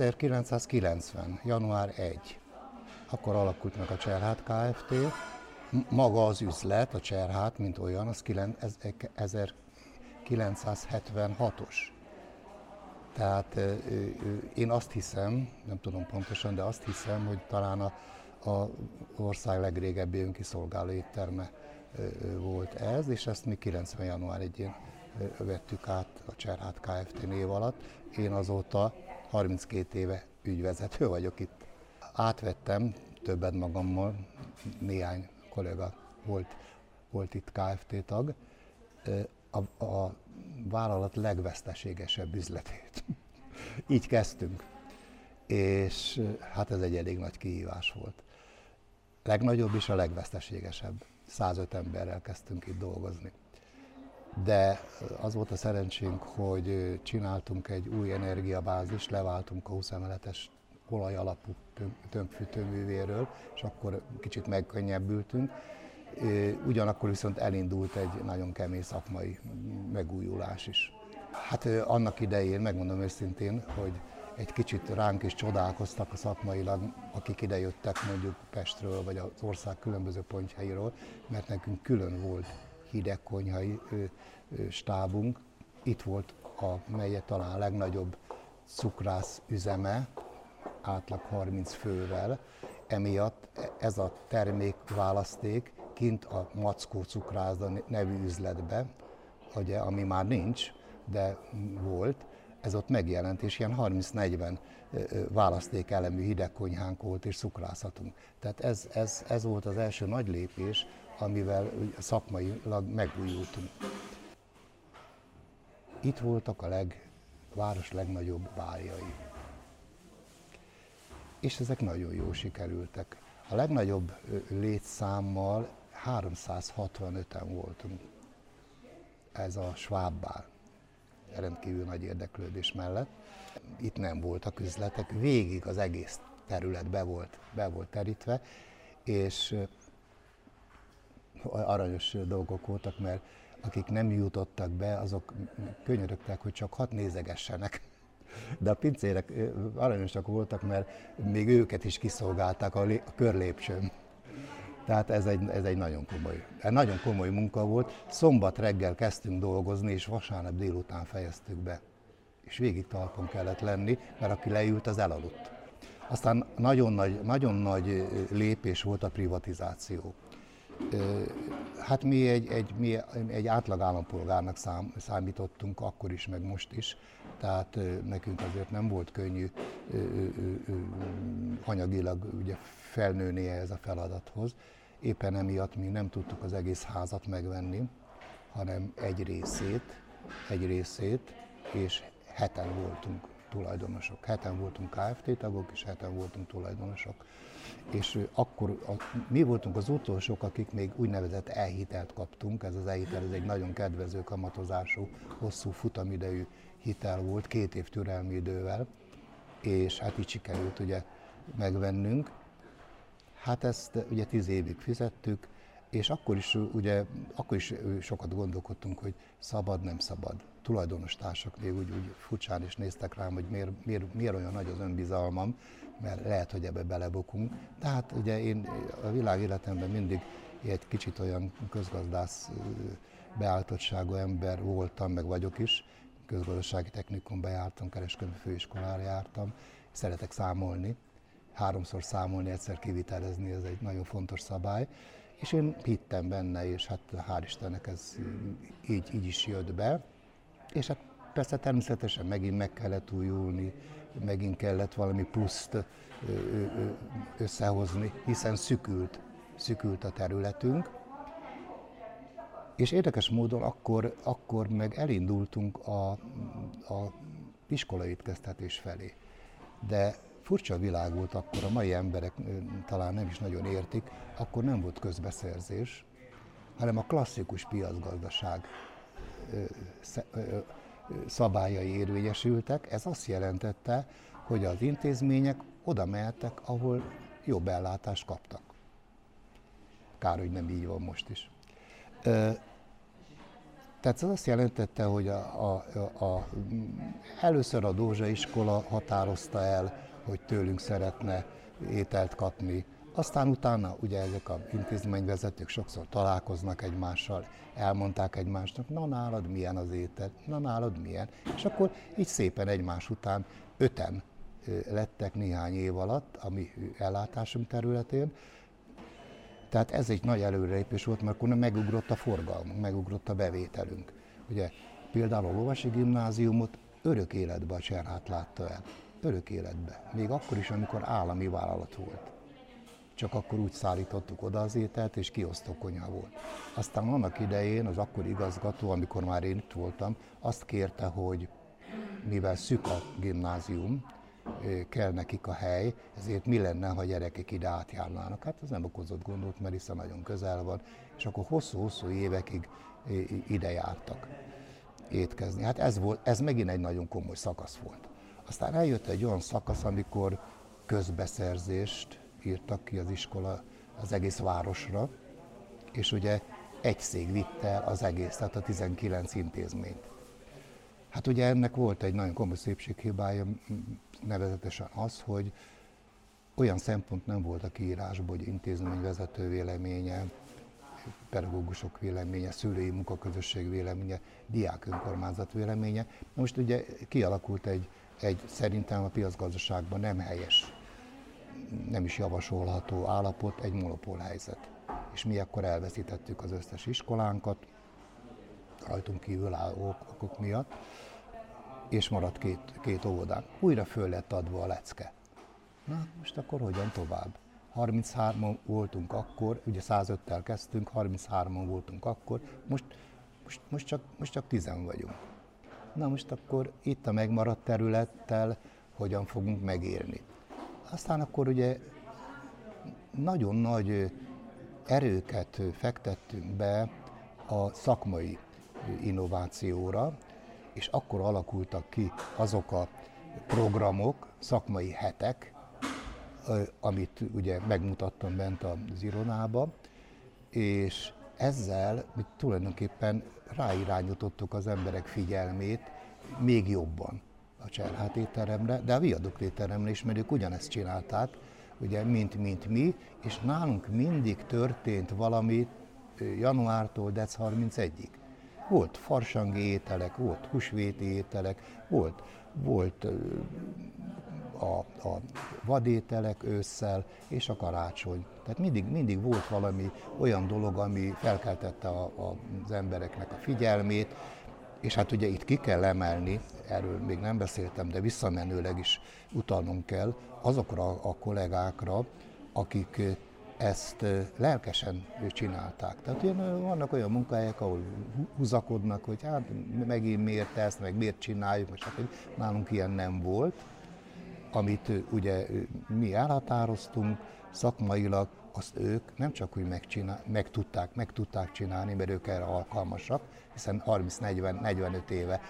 1990. január 1. Akkor alakult meg a Cserhát Kft. Maga az üzlet, a Cserhát, mint olyan, az 1976-os. Tehát én azt hiszem, nem tudom pontosan, de azt hiszem, hogy talán a, a ország legrégebbi önkiszolgáló étterme volt ez, és ezt mi 90. január 1-én vettük át a Cserhát Kft. név alatt. Én azóta 32 éve ügyvezető vagyok itt. Átvettem többet magammal, néhány kollega volt, volt itt KFT tag, a, a vállalat legveszteségesebb üzletét. Így kezdtünk. És hát ez egy elég nagy kihívás volt. Legnagyobb és a legveszteségesebb. 105 emberrel kezdtünk itt dolgozni. De az volt a szerencsénk, hogy csináltunk egy új energiabázis, leváltunk a 20 emeletes olaj alapú tömbfűtőművéről, és akkor kicsit megkönnyebbültünk. Ugyanakkor viszont elindult egy nagyon kemény szakmai megújulás is. Hát annak idején, megmondom őszintén, hogy egy kicsit ránk is csodálkoztak a szakmailag, akik idejöttek mondjuk Pestről, vagy az ország különböző pontjairól, mert nekünk külön volt hidegkonyhai stábunk. Itt volt a, melyet talán a legnagyobb cukrász üzeme, átlag 30 fővel, emiatt ez a termékválaszték kint a Mackó Cukrászda nevű üzletbe, ugye, ami már nincs, de volt, ez ott megjelent, és ilyen 30-40 választékelemű hidegkonyhánk volt, és cukrászatunk. Tehát ez, ez, ez volt az első nagy lépés, amivel szakmailag megújultunk. Itt voltak a leg, város legnagyobb bárjai. És ezek nagyon jó sikerültek. A legnagyobb létszámmal 365-en voltunk. Ez a Schwabbál rendkívül nagy érdeklődés mellett. Itt nem voltak üzletek, végig az egész terület be volt, be volt terítve, és aranyos dolgok voltak, mert akik nem jutottak be, azok könyörögtek, hogy csak hat nézegessenek. De a pincérek aranyosak voltak, mert még őket is kiszolgálták a, a körlépcsőn. Tehát ez egy, ez egy nagyon komoly, egy nagyon komoly munka volt. Szombat reggel kezdtünk dolgozni, és vasárnap délután fejeztük be. És végig talpon kellett lenni, mert aki leült, az elaludt. Aztán nagyon nagy, nagyon nagy lépés volt a privatizáció. Hát mi egy, egy, mi egy átlag állampolgárnak szám, számítottunk akkor is, meg most is, tehát nekünk azért nem volt könnyű anyagilag ugye felnőni ehhez a feladathoz. Éppen emiatt mi nem tudtuk az egész házat megvenni, hanem egy részét, egy részét, és heten voltunk tulajdonosok. Heten voltunk KFT tagok, és heten voltunk tulajdonosok. És akkor a, mi voltunk az utolsók, akik még úgynevezett elhitelt kaptunk. Ez az elhitel ez egy nagyon kedvező kamatozású, hosszú futamidejű hitel volt, két év türelmi idővel, és hát így sikerült ugye megvennünk. Hát ezt ugye tíz évig fizettük, és akkor is, ugye, akkor is sokat gondolkodtunk, hogy szabad, nem szabad. Tulajdonos társak még úgy, úgy furcsán is néztek rám, hogy miért, miért, miért olyan nagy az önbizalmam, mert lehet, hogy ebbe belebukunk. Tehát ugye én a világ életemben mindig egy kicsit olyan közgazdász beállítottságú ember voltam, meg vagyok is. Közgazdasági technikumba jártam, kereskedelmi főiskolára jártam, szeretek számolni, háromszor számolni, egyszer kivitelezni, ez egy nagyon fontos szabály. És én hittem benne, és hát hál' Istennek ez így, így is jött be. És hát persze természetesen megint meg kellett újulni, megint kellett valami pluszt összehozni, hiszen szükült, szükült a területünk. És érdekes módon akkor, akkor meg elindultunk a, a iskolai kezdhetés felé. De furcsa világ volt akkor, a mai emberek talán nem is nagyon értik, akkor nem volt közbeszerzés, hanem a klasszikus piacgazdaság szabályai érvényesültek. Ez azt jelentette, hogy az intézmények oda mehettek, ahol jobb ellátást kaptak. Kár, hogy nem így van most is. Tehát ez azt jelentette, hogy a, a, a, először a Dózsa iskola határozta el, hogy tőlünk szeretne ételt kapni. Aztán utána ugye ezek a intézményvezetők sokszor találkoznak egymással, elmondták egymásnak, na nálad milyen az étel, na nálad milyen. És akkor így szépen egymás után öten lettek néhány év alatt a ellátásunk területén. Tehát ez egy nagy előrelépés volt, mert akkor megugrott a forgalmunk, megugrott a bevételünk. Ugye például a Lovasi Gimnáziumot örök életbe a Cserhát látta el. Örök életbe. Még akkor is, amikor állami vállalat volt. Csak akkor úgy szállítottuk oda az ételt, és kiosztó konyha volt. Aztán annak idején az akkori igazgató, amikor már én itt voltam, azt kérte, hogy mivel szűk a gimnázium, kell nekik a hely, ezért mi lenne, ha gyerekek ide átjárnának. Hát ez nem okozott gondot, mert hiszen nagyon közel van, és akkor hosszú-hosszú évekig ide jártak étkezni. Hát ez, volt, ez megint egy nagyon komoly szakasz volt. Aztán eljött egy olyan szakasz, amikor közbeszerzést írtak ki az iskola az egész városra, és ugye egy szék vitte el az egész, tehát a 19 intézményt. Hát ugye ennek volt egy nagyon komoly szépséghibája, nevezetesen az, hogy olyan szempont nem volt a kiírásban, hogy intézményvezető véleménye, pedagógusok véleménye, szülői munkaközösség véleménye, diák önkormányzat véleménye. Most ugye kialakult egy, egy szerintem a piacgazdaságban nem helyes, nem is javasolható állapot, egy monopól helyzet. És mi akkor elveszítettük az összes iskolánkat, rajtunk kívül álló okok miatt, és maradt két, két óvodán. Újra föl lett adva a lecke. Na, most akkor hogyan tovább? 33-on voltunk akkor, ugye 105-tel kezdtünk, 33-on voltunk akkor, most, most, most, csak, most csak 10 vagyunk. Na most akkor itt a megmaradt területtel hogyan fogunk megélni. Aztán akkor ugye nagyon nagy erőket fektettünk be a szakmai innovációra, és akkor alakultak ki azok a programok, szakmai hetek, amit ugye megmutattam bent az irodába, és ezzel mi tulajdonképpen ráirányítottuk az emberek figyelmét még jobban a Cserhát étteremre, de a viadukt étteremre is, mert ők ugyanezt csinálták, ugye, mint, mint mi, és nálunk mindig történt valami januártól dec 31-ig. Volt farsangi ételek, volt húsvéti ételek, volt, volt a, a vadételek ősszel és a karácsony. Tehát mindig, mindig volt valami olyan dolog, ami felkeltette a, a, az embereknek a figyelmét, és hát ugye itt ki kell emelni, erről még nem beszéltem, de visszamenőleg is utalnunk kell azokra a kollégákra, akik ezt lelkesen csinálták. Tehát ilyen, vannak olyan munkahelyek, ahol húzakodnak, hogy hát megint miért ezt, meg miért csináljuk, és hát nálunk ilyen nem volt. Amit ugye mi elhatároztunk szakmailag, azt ők nem csak úgy megcsinál, meg, tudták, meg tudták csinálni, mert ők erre alkalmasak, hiszen 30-40-45 éve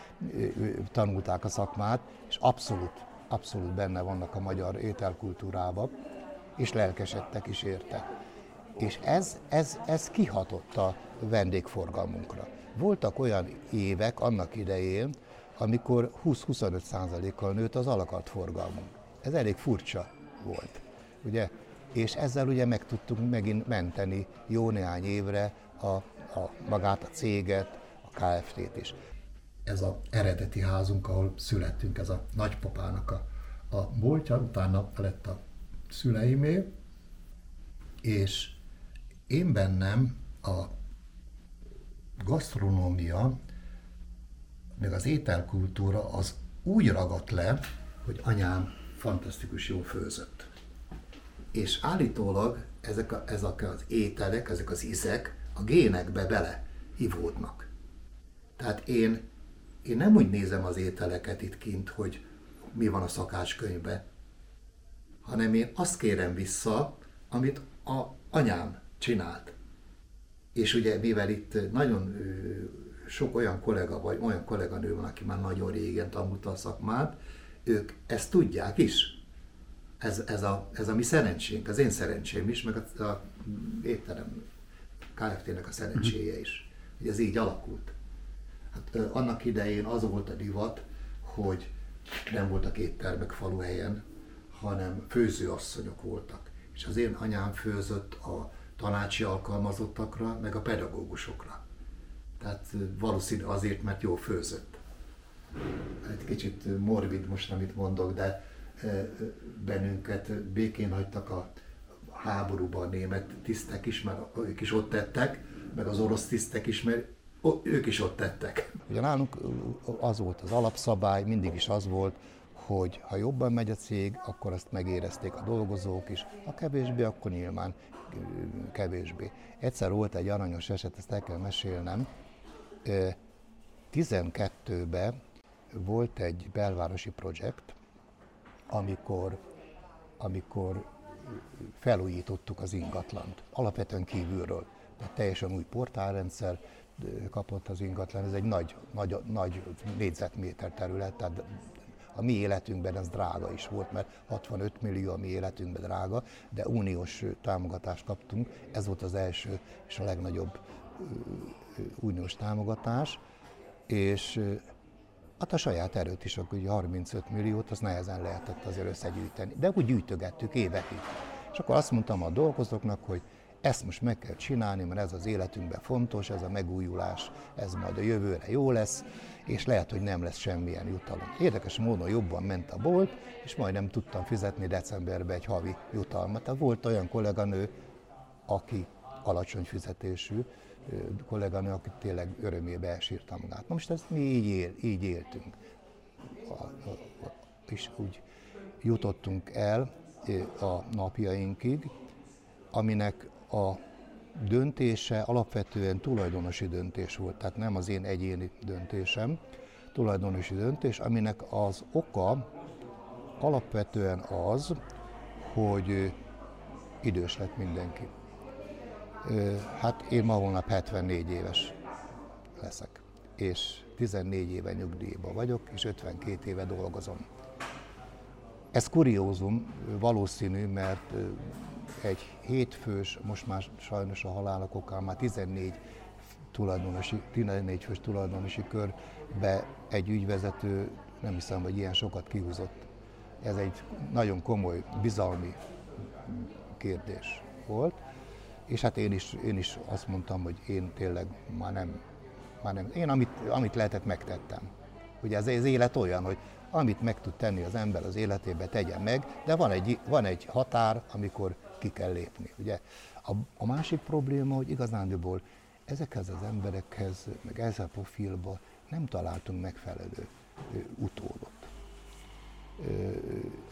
tanulták a szakmát, és abszolút, abszolút benne vannak a magyar ételkultúrában és lelkesedtek is érte. És ez, ez, ez kihatott a vendégforgalmunkra. Voltak olyan évek annak idején, amikor 20-25 százalékkal nőtt az alakart forgalmunk. Ez elég furcsa volt, ugye? És ezzel ugye meg tudtunk megint menteni jó néhány évre a, a magát a céget, a KFT-t is. Ez az eredeti házunk, ahol születtünk, ez a nagypapának a, a boltja, utána lett a szüleimé, és én bennem a gasztronómia, meg az ételkultúra az úgy ragadt le, hogy anyám fantasztikus jó főzött. És állítólag ezek, a, ezek az ételek, ezek az ízek a génekbe bele ivódnak. Tehát én, én nem úgy nézem az ételeket itt kint, hogy mi van a szakácskönyvben, hanem én azt kérem vissza, amit a anyám csinált. És ugye mivel itt nagyon sok olyan kollega vagy olyan kolléganő van, aki már nagyon régen tanulta a szakmát, ők ezt tudják is. Ez, ez, a, ez a mi szerencsénk, az én szerencsém is, meg a, a étterem Kft-nek a szerencséje is. Hogy ez így alakult. Hát, annak idején az volt a divat, hogy nem voltak éttermek faluhelyen, hanem főzőasszonyok voltak. És az én anyám főzött a tanácsi alkalmazottakra, meg a pedagógusokra. Tehát valószínű azért, mert jól főzött. Egy kicsit morbid most, amit mondok, de bennünket békén hagytak a háborúban a német tisztek is, mert ők is ott tettek, meg az orosz tisztek is, mert ők is ott tettek. Ugye nálunk az volt az alapszabály, mindig is az volt, hogy ha jobban megy a cég, akkor azt megérezték a dolgozók is, ha kevésbé, akkor nyilván kevésbé. Egyszer volt egy aranyos eset, ezt el kell mesélnem. 12-ben volt egy belvárosi projekt, amikor, amikor felújítottuk az ingatlant, alapvetően kívülről. Tehát teljesen új portálrendszer kapott az ingatlan, ez egy nagy, nagy, nagy négyzetméter terület, tehát a mi életünkben ez drága is volt, mert 65 millió a mi életünkben drága, de uniós támogatást kaptunk, ez volt az első és a legnagyobb uniós támogatás, és Hát a saját erőt is, akkor 35 milliót, az nehezen lehetett azért összegyűjteni. De úgy gyűjtögettük évekig. És akkor azt mondtam a dolgozóknak, hogy ezt most meg kell csinálni, mert ez az életünkben fontos, ez a megújulás, ez majd a jövőre jó lesz, és lehet, hogy nem lesz semmilyen jutalom. Érdekes módon jobban ment a bolt, és majdnem tudtam fizetni decemberben egy havi jutalmat. Tehát volt olyan kolléganő, aki alacsony fizetésű, kolléganő, aki tényleg örömébe elsírta magát. Na most ezt mi így, él, így éltünk. A, a, a, és úgy jutottunk el a napjainkig, aminek a döntése alapvetően tulajdonosi döntés volt, tehát nem az én egyéni döntésem, tulajdonosi döntés, aminek az oka alapvetően az, hogy idős lett mindenki. Hát én ma holnap 74 éves leszek, és 14 éve nyugdíjban vagyok, és 52 éve dolgozom. Ez kuriózum valószínű, mert egy hétfős, most már sajnos a halálok okán már 14 tulajdonosi, 14 fős tulajdonosi körbe egy ügyvezető nem hiszem, hogy ilyen sokat kihúzott. Ez egy nagyon komoly, bizalmi kérdés volt. És hát én is, én is azt mondtam, hogy én tényleg már nem, már nem. Én amit, amit lehetett, megtettem. Ugye ez az élet olyan, hogy amit meg tud tenni az ember az életébe, tegye meg, de van egy, van egy határ, amikor ki kell lépni. Ugye? A, a másik probléma, hogy igazándiból ezekhez az emberekhez, meg ezzel a profilba nem találtunk megfelelő utódot.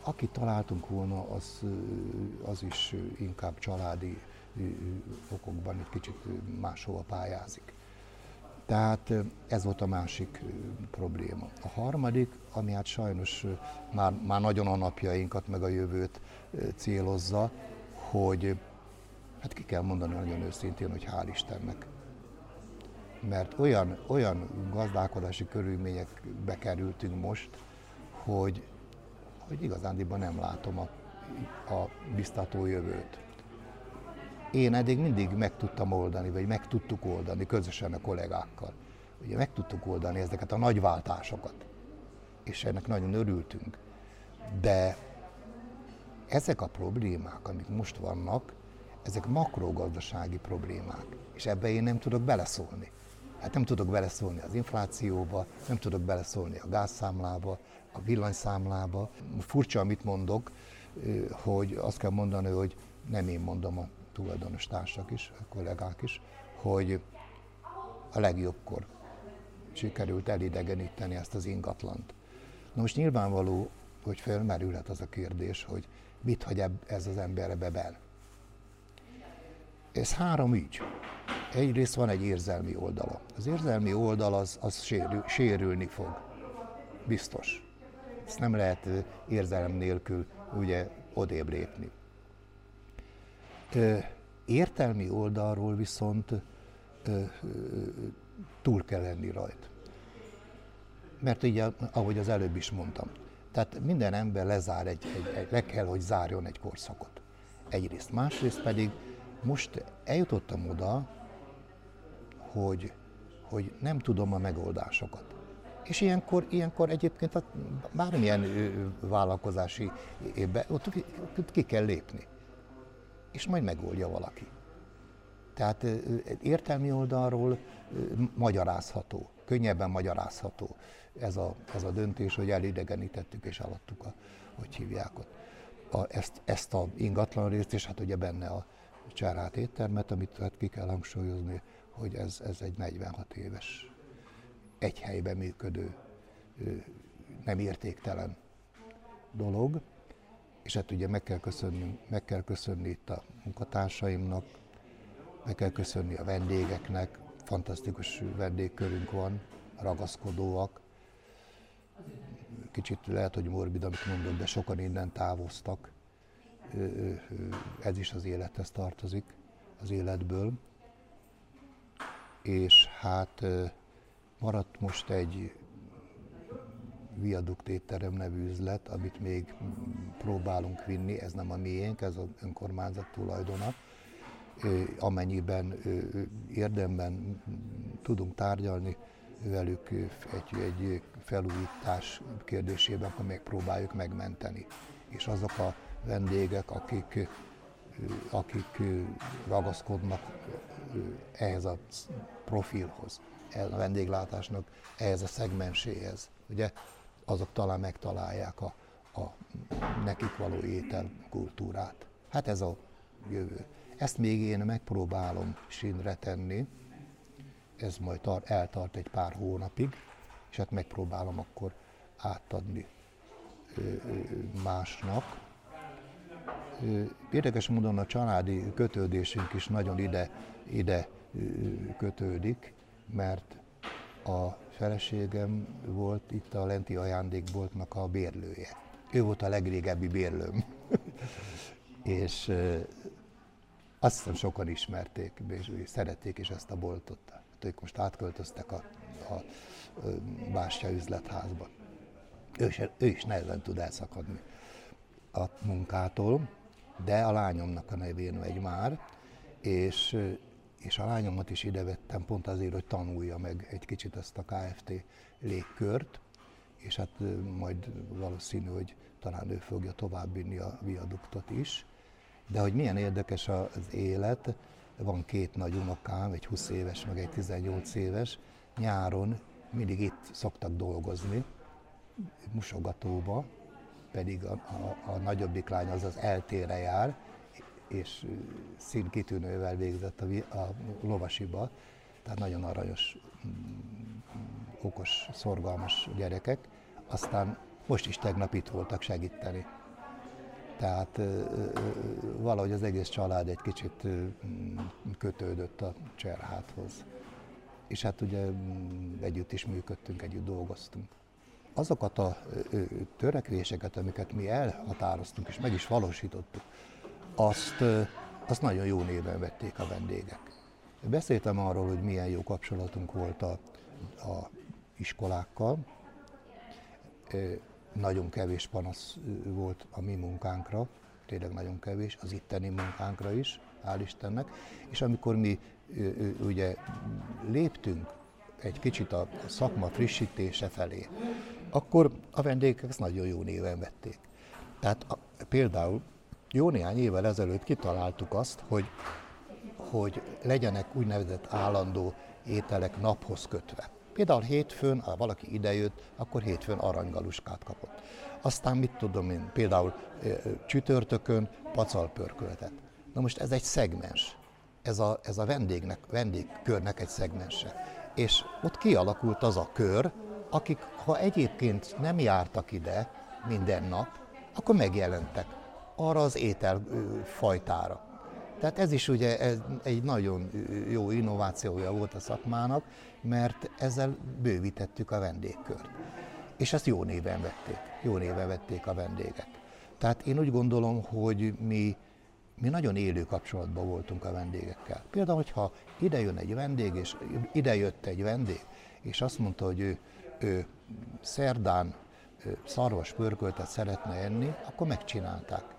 Akit találtunk volna, az, az is inkább családi okokban egy kicsit máshova pályázik. Tehát ez volt a másik probléma. A harmadik, ami hát sajnos már, már nagyon a napjainkat, meg a jövőt célozza, hogy hát ki kell mondani nagyon őszintén, hogy hál' Istennek. Mert olyan, olyan gazdálkodási körülményekbe kerültünk most, hogy, hogy igazándiban nem látom a, a biztató jövőt én eddig mindig meg tudtam oldani, vagy meg tudtuk oldani közösen a kollégákkal. Ugye meg tudtuk oldani ezeket a nagy váltásokat, és ennek nagyon örültünk. De ezek a problémák, amik most vannak, ezek makrogazdasági problémák, és ebbe én nem tudok beleszólni. Hát nem tudok beleszólni az inflációba, nem tudok beleszólni a gázszámlába, a villanyszámlába. Furcsa, amit mondok, hogy azt kell mondani, hogy nem én mondom a tulajdonos társak is, kollégák is, hogy a legjobbkor sikerült elidegeníteni ezt az ingatlant. Na most nyilvánvaló, hogy felmerülhet az a kérdés, hogy mit hagy ez az emberbe ben. Ez három ügy. Egyrészt van egy érzelmi oldala. Az érzelmi oldal az, az sérül, sérülni fog. Biztos. Ezt nem lehet érzelem nélkül ugye odébb lépni értelmi oldalról viszont túl kell lenni rajta. Mert ugye, ahogy az előbb is mondtam, tehát minden ember lezár egy, egy, egy le kell, hogy zárjon egy korszakot. Egyrészt, másrészt pedig most eljutottam oda, hogy hogy nem tudom a megoldásokat. És ilyenkor, ilyenkor egyébként a bármilyen vállalkozási évben ott ki, ki kell lépni. És majd megoldja valaki. Tehát értelmi oldalról magyarázható, könnyebben magyarázható ez a, ez a döntés, hogy elidegenítettük és eladtuk a, hogy hívják ott, a, ezt, ezt a ingatlan részt, és hát ugye benne a csárát éttermet, amit hát ki kell hangsúlyozni, hogy ez, ez egy 46 éves, egy helyben működő, nem értéktelen dolog, és hát ugye meg kell köszönni, meg kell köszönni itt a munkatársaimnak, meg kell köszönni a vendégeknek, fantasztikus vendégkörünk van, ragaszkodóak. Kicsit lehet, hogy morbid, amit mondok, de sokan innen távoztak. Ez is az élethez tartozik, az életből. És hát maradt most egy viadukt étterem nevű üzlet, amit még próbálunk vinni, ez nem a miénk, ez az önkormányzat tulajdona. Amennyiben érdemben tudunk tárgyalni velük egy, egy felújítás kérdésében, akkor megpróbáljuk megmenteni. És azok a vendégek, akik, akik ragaszkodnak ehhez a profilhoz, a vendéglátásnak ehhez a szegmenséhez, ugye, azok talán megtalálják a, a nekik való ételkultúrát. Hát ez a jövő. Ezt még én megpróbálom sínre tenni, ez majd tar- eltart egy pár hónapig, és hát megpróbálom akkor átadni másnak. Érdekes módon a családi kötődésünk is nagyon ide, ide kötődik, mert a feleségem volt itt a Lenti Ajándékboltnak a bérlője. Ő volt a legrégebbi bérlőm. és azt hiszem sokan ismerték, és szerették is ezt a boltot. Hát ők most átköltöztek a, a, Bástya üzletházba. Ő, se, ő is nehezen tud elszakadni a munkától, de a lányomnak a nevén megy már, és, és a lányomat is ide vettem pont azért, hogy tanulja meg egy kicsit ezt a KFT légkört, és hát majd valószínű, hogy talán ő fogja továbbvinni a viaduktot is. De hogy milyen érdekes az élet, van két nagy unokám, egy 20 éves, meg egy 18 éves, nyáron mindig itt szoktak dolgozni, musogatóba, pedig a, a, a nagyobbik lány az az eltére jár, és színkitűnővel végzett a, a lovasiba, tehát nagyon aranyos, okos, szorgalmas gyerekek. Aztán most is tegnap itt voltak segíteni. Tehát valahogy az egész család egy kicsit kötődött a Cserháthoz. És hát ugye együtt is működtünk, együtt dolgoztunk. Azokat a törekvéseket, amiket mi elhatároztunk és meg is valósítottuk, azt, azt nagyon jó néven vették a vendégek. Beszéltem arról, hogy milyen jó kapcsolatunk volt a, a iskolákkal, nagyon kevés panasz volt a mi munkánkra, tényleg nagyon kevés, az itteni munkánkra is, hál' Istennek, és amikor mi ugye léptünk egy kicsit a szakma frissítése felé, akkor a vendégek ezt nagyon jó néven vették. Tehát a, például jó néhány évvel ezelőtt kitaláltuk azt, hogy, hogy legyenek úgynevezett állandó ételek naphoz kötve. Például hétfőn, ha valaki idejött, akkor hétfőn aranygaluskát kapott. Aztán mit tudom én, például csütörtökön pacalpörköltet. Na most ez egy szegmens. Ez a, ez a vendégnek, vendégkörnek egy szegmense. És ott kialakult az a kör, akik, ha egyébként nem jártak ide minden nap, akkor megjelentek arra az ételfajtára. Tehát ez is ugye egy nagyon jó innovációja volt a szakmának, mert ezzel bővítettük a vendégkört. És ezt jó néven vették, jó néven vették a vendégek. Tehát én úgy gondolom, hogy mi, mi nagyon élő kapcsolatban voltunk a vendégekkel. Például, hogyha ide jön egy vendég, és ide jött egy vendég, és azt mondta, hogy ő, ő szerdán szarvas pörköltet szeretne enni, akkor megcsinálták.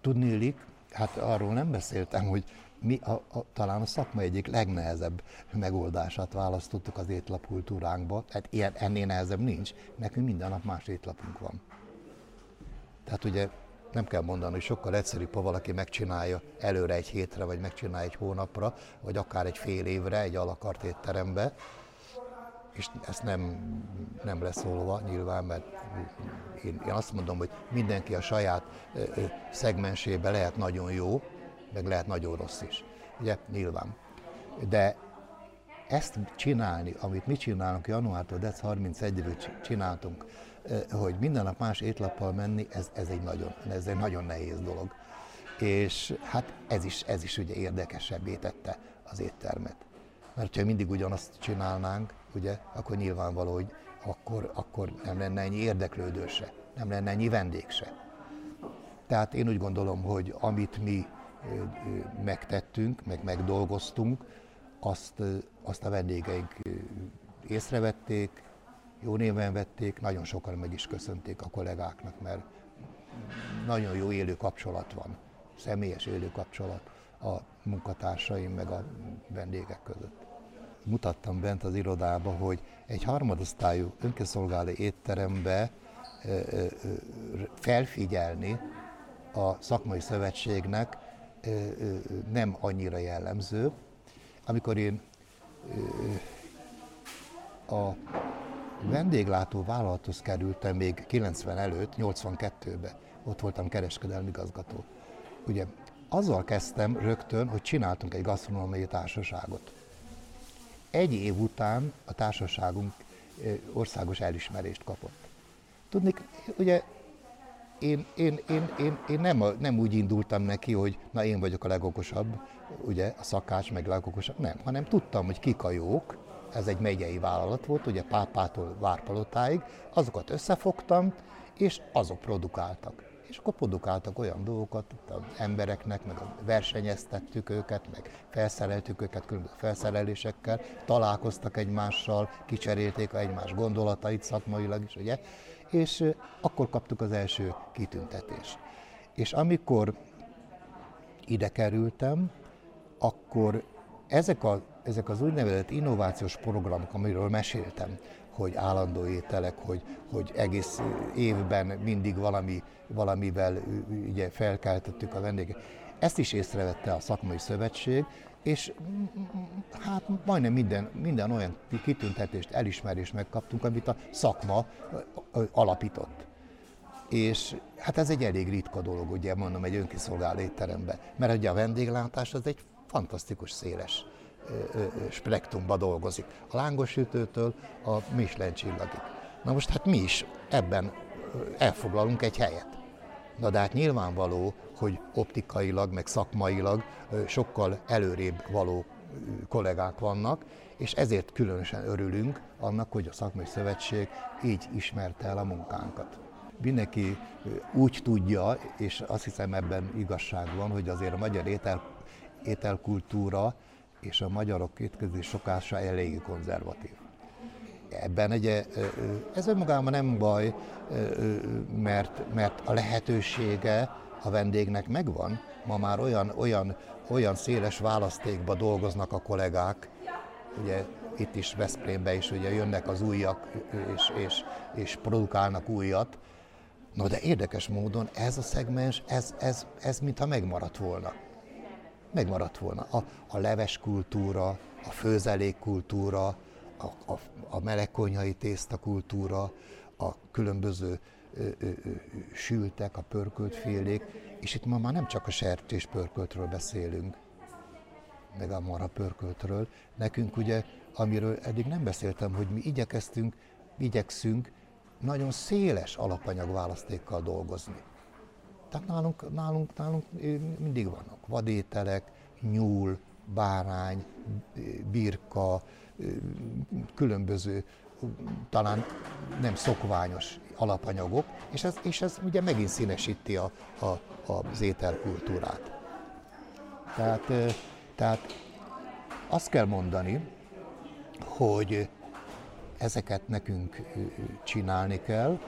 Tudnélik, hát arról nem beszéltem, hogy mi a, a, talán a szakma egyik legnehezebb megoldását választottuk az étlapkultúránkba. Tehát ilyen, ennél nehezebb nincs. Nekünk minden nap más étlapunk van. Tehát ugye nem kell mondani, hogy sokkal egyszerűbb, ha valaki megcsinálja előre egy hétre, vagy megcsinálja egy hónapra, vagy akár egy fél évre egy alakart étterembe, és ezt nem, nem leszólva nyilván, mert én, én azt mondom, hogy mindenki a saját ö, ö, szegmensébe lehet nagyon jó, meg lehet nagyon rossz is. Ugye, nyilván. De ezt csinálni, amit mi csinálunk januártól dec 31-ig csináltunk, hogy minden nap más étlappal menni, ez, ez, egy nagyon, ez egy nagyon nehéz dolog. És hát ez is, ez is ugye érdekesebbé tette az éttermet. Mert ha mindig ugyanazt csinálnánk, ugye, akkor nyilvánvaló, hogy akkor, akkor nem lenne ennyi érdeklődő se, nem lenne ennyi vendég. Tehát én úgy gondolom, hogy amit mi megtettünk, meg megdolgoztunk, azt, azt a vendégeink észrevették, jó néven vették, nagyon sokan meg is köszönték a kollégáknak, mert nagyon jó élő kapcsolat van, személyes élő kapcsolat a munkatársaim meg a vendégek között. Mutattam bent az irodába, hogy egy harmadosztályú önkiszolgáló étterembe felfigyelni a szakmai szövetségnek nem annyira jellemző. Amikor én a vendéglátó vállalathoz kerültem még 90 előtt, 82-ben, ott voltam kereskedelmi igazgató. Ugye azzal kezdtem rögtön, hogy csináltunk egy gasztronómiai társaságot. Egy év után a társaságunk országos elismerést kapott. Tudni, ugye én, én, én, én, én nem, nem úgy indultam neki, hogy na én vagyok a legokosabb, ugye a szakács meg legokosabb, nem, hanem tudtam, hogy kik a jók, ez egy megyei vállalat volt, ugye Pápától Várpalotáig, azokat összefogtam, és azok produkáltak. És akkor produkáltak olyan dolgokat az embereknek, meg versenyeztettük őket, meg felszereltük őket különböző felszerelésekkel, találkoztak egymással, kicserélték egymás gondolatait szakmailag is, ugye, és akkor kaptuk az első kitüntetést. És amikor ide kerültem, akkor ezek, a, ezek az úgynevezett innovációs programok, amiről meséltem, hogy állandó ételek, hogy, hogy egész évben mindig valami, valamivel ugye felkeltettük a vendégeket. Ezt is észrevette a szakmai szövetség, és hát majdnem minden, minden olyan kitüntetést, elismerést megkaptunk, amit a szakma alapított. És hát ez egy elég ritka dolog, ugye mondom, egy önkiszolgáló étteremben, mert ugye a vendéglátás az egy fantasztikus széles spektrumba dolgozik. A lángosütőtől a Michelin csillagig. Na most hát mi is ebben elfoglalunk egy helyet. Na de hát nyilvánvaló, hogy optikailag, meg szakmailag sokkal előrébb való kollégák vannak, és ezért különösen örülünk annak, hogy a szakmai szövetség így ismerte el a munkánkat. Mindenki úgy tudja, és azt hiszem ebben igazság van, hogy azért a magyar étel, ételkultúra és a magyarok étkezés sokása eléggé konzervatív. Ebben egy, ez önmagában nem baj, mert, mert a lehetősége a vendégnek megvan. Ma már olyan, olyan, olyan széles választékba dolgoznak a kollégák, ugye itt is Veszprémbe is ugye jönnek az újak, és, és, és produkálnak újat. No de érdekes módon ez a szegmens, ez, ez, ez mintha megmaradt volna. Megmaradt volna. A, a leves kultúra, a főzelék kultúra, a, a, a melegkonyhai tészta kultúra, a különböző ö, ö, ö, sültek, a pörkölt félék, és itt ma már nem csak a sertés pörköltről beszélünk, meg a mara pörköltről. Nekünk ugye, amiről eddig nem beszéltem, hogy mi igyekeztünk, igyekszünk nagyon széles alapanyag választékkal dolgozni. Tehát nálunk, nálunk, nálunk mindig vannak vadételek, nyúl, bárány, birka, különböző, talán nem szokványos alapanyagok, és ez, és ez ugye megint színesíti a, a, az ételkultúrát. Tehát, tehát azt kell mondani, hogy ezeket nekünk csinálni kell,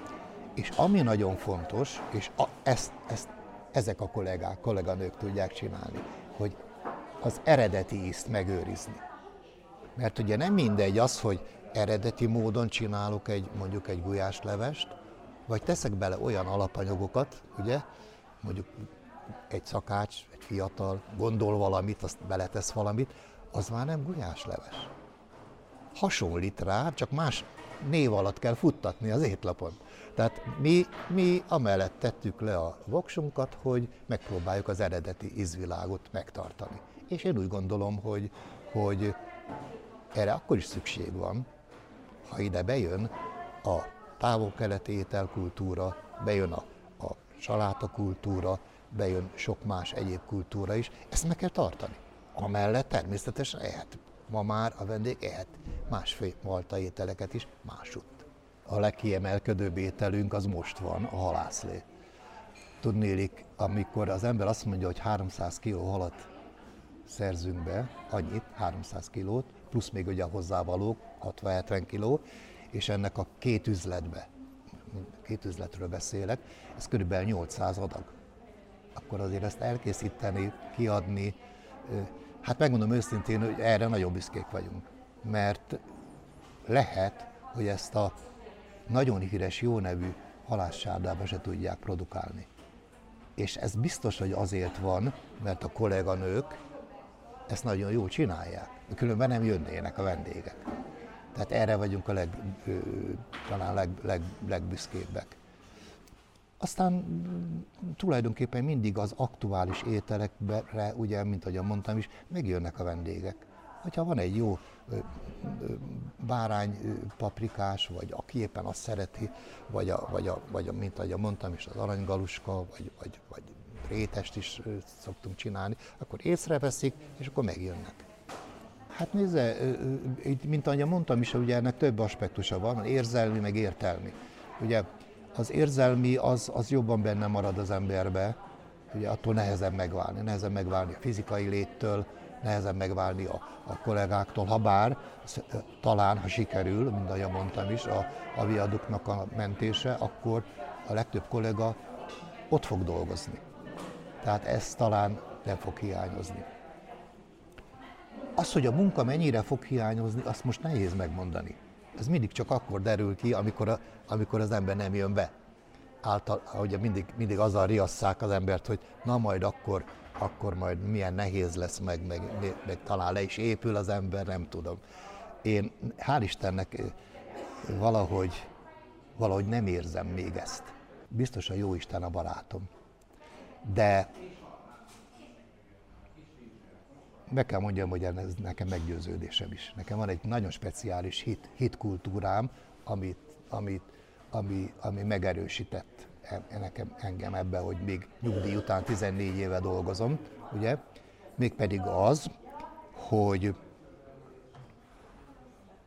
és ami nagyon fontos, és a, ezt, ezt ezek a kollégák, kolléganők tudják csinálni, hogy az eredeti ízt megőrizni. Mert ugye nem mindegy az, hogy eredeti módon csinálok egy, mondjuk egy gulyáslevest, vagy teszek bele olyan alapanyagokat, ugye, mondjuk egy szakács, egy fiatal gondol valamit, azt beletesz valamit, az már nem gulyásleves. Hasonlít rá, csak más név alatt kell futtatni az étlapon. Tehát mi, mi amellett tettük le a voksunkat, hogy megpróbáljuk az eredeti ízvilágot megtartani. És én úgy gondolom, hogy, hogy erre akkor is szükség van, ha ide bejön a távol-keleti ételkultúra, bejön a, a salátakultúra, bejön sok más egyéb kultúra is, ezt meg kell tartani. Amellett természetesen ehet. Ma már a vendég ehet másfajta ételeket is másutt. A legkiemelkedőbb ételünk az most van, a halászlé. Tudnélik, amikor az ember azt mondja, hogy 300 kg halat szerzünk be, annyit, 300 kilót, plusz még ugye a hozzávalók, 60-70 kiló, és ennek a két üzletbe, két üzletről beszélek, ez körülbelül 800 adag. Akkor azért ezt elkészíteni, kiadni, hát megmondom őszintén, hogy erre nagyon büszkék vagyunk. Mert lehet, hogy ezt a nagyon híres, jó nevű halássárdába se tudják produkálni. És ez biztos, hogy azért van, mert a kolléganők ezt nagyon jól csinálják. Különben nem jönnének a vendégek. Tehát erre vagyunk a leg, talán leg, leg, legbüszkébbek. Aztán tulajdonképpen mindig az aktuális ételekre, ugye, mint ahogy mondtam is, megjönnek a vendégek. Hogyha van egy jó bárány paprikás, vagy aki éppen azt szereti, vagy, a, vagy, a, vagy a, mint ahogy mondtam is, az aranygaluska, vagy, vagy, vagy rétest is szoktunk csinálni, akkor észreveszik, és akkor megjönnek. Hát nézze, mint ahogy mondtam is, ugye ennek több aspektusa van, érzelmi, meg értelmi. Ugye az érzelmi az, az jobban benne marad az emberbe, ugye attól nehezebb megválni, nehezebb megválni a fizikai léttől, nehezebb megválni a, a kollégáktól, ha bár talán, ha sikerül, mint ahogy mondtam is, a, a viaduknak a mentése, akkor a legtöbb kollega ott fog dolgozni. Tehát ez talán nem fog hiányozni. Az, hogy a munka mennyire fog hiányozni, azt most nehéz megmondani. Ez mindig csak akkor derül ki, amikor, a, amikor az ember nem jön be. Által, ugye mindig, mindig azzal riasszák az embert, hogy na majd akkor, akkor majd milyen nehéz lesz, meg, meg, meg talán le is épül az ember, nem tudom. Én hál' Istennek valahogy, valahogy nem érzem még ezt. Biztos a jó Isten a barátom. De meg kell mondjam, hogy ez nekem meggyőződésem is. Nekem van egy nagyon speciális hit, hitkultúrám, amit, amit, ami, ami megerősített e, nekem, engem ebbe, hogy még nyugdíj után 14 éve dolgozom, ugye? Mégpedig az, hogy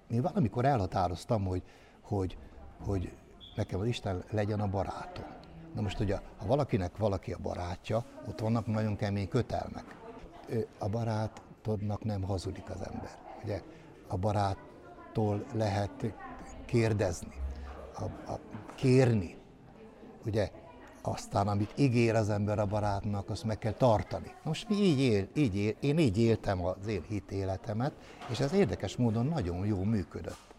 én valamikor elhatároztam, hogy, hogy, hogy nekem az Isten legyen a barátom. Na most ugye, ha valakinek valaki a barátja, ott vannak nagyon kemény kötelmek a barátodnak nem hazudik az ember. Ugye a baráttól lehet kérdezni, a, a, kérni. Ugye aztán, amit ígér az ember a barátnak, azt meg kell tartani. Most mi így él, így él, én így éltem az én hitéletemet, és ez érdekes módon nagyon jó működött.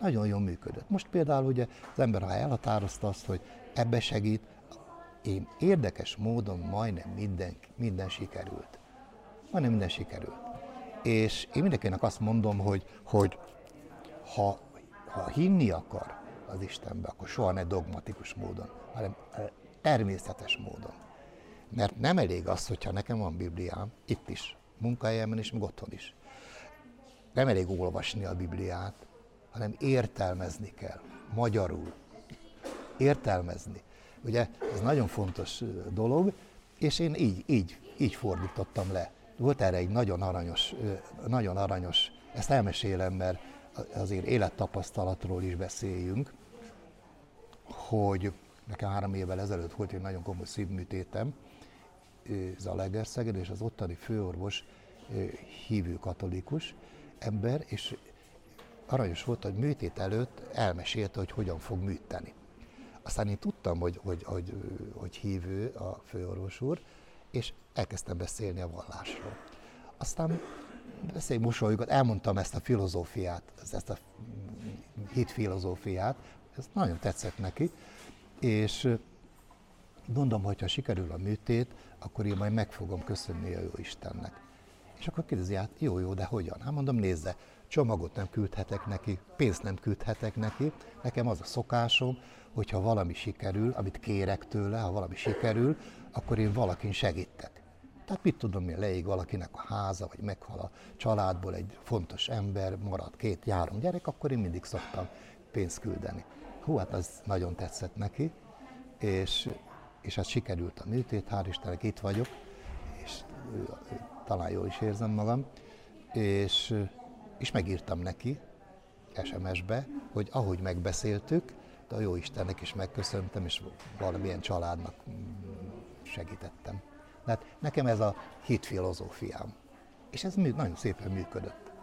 Nagyon jó működött. Most például ugye az ember, ha elhatározta azt, hogy ebbe segít, én érdekes módon majdnem minden, minden sikerült majdnem minden sikerült. És én mindenkinek azt mondom, hogy, hogy ha, ha hinni akar az Istenbe, akkor soha ne dogmatikus módon, hanem természetes módon. Mert nem elég az, hogyha nekem van Bibliám, itt is, munkahelyemen is, meg otthon is. Nem elég olvasni a Bibliát, hanem értelmezni kell, magyarul. Értelmezni. Ugye ez nagyon fontos dolog, és én így, így, így fordítottam le volt erre egy nagyon aranyos, nagyon aranyos, ezt elmesélem, mert azért élettapasztalatról is beszéljünk, hogy nekem három évvel ezelőtt volt egy nagyon komoly szívműtétem Zalegerszegen, és az ottani főorvos hívő katolikus ember, és aranyos volt, hogy műtét előtt elmesélte, hogy hogyan fog műteni. Aztán én tudtam, hogy, hogy, hogy, hogy hívő a főorvos úr, és elkezdtem beszélni a vallásról. aztán beszélj mosolyogat, elmondtam ezt a filozófiát, ezt a hit filozófiát, ez nagyon tetszett neki, és mondom, hogy ha sikerül a műtét, akkor én majd meg fogom köszönni a jó Istennek. És akkor kérdezi, hát jó, jó, de hogyan? Hát mondom, nézze, csomagot nem küldhetek neki, pénzt nem küldhetek neki. Nekem az a szokásom, hogyha valami sikerül, amit kérek tőle, ha valami sikerül, akkor én valakin segítek. Tehát mit tudom én, leég valakinek a háza, vagy meghal a családból egy fontos ember, marad két-három gyerek, akkor én mindig szoktam pénzt küldeni. Hú, hát az nagyon tetszett neki, és, és hát sikerült a műtét, hál' Istennek itt vagyok, és talán jól is érzem magam, és, és megírtam neki SMS-be, hogy ahogy megbeszéltük, de a jó Istennek is megköszöntem, és valamilyen családnak segítettem. Tehát nekem ez a hit filozófiám. És ez nagyon szépen működött.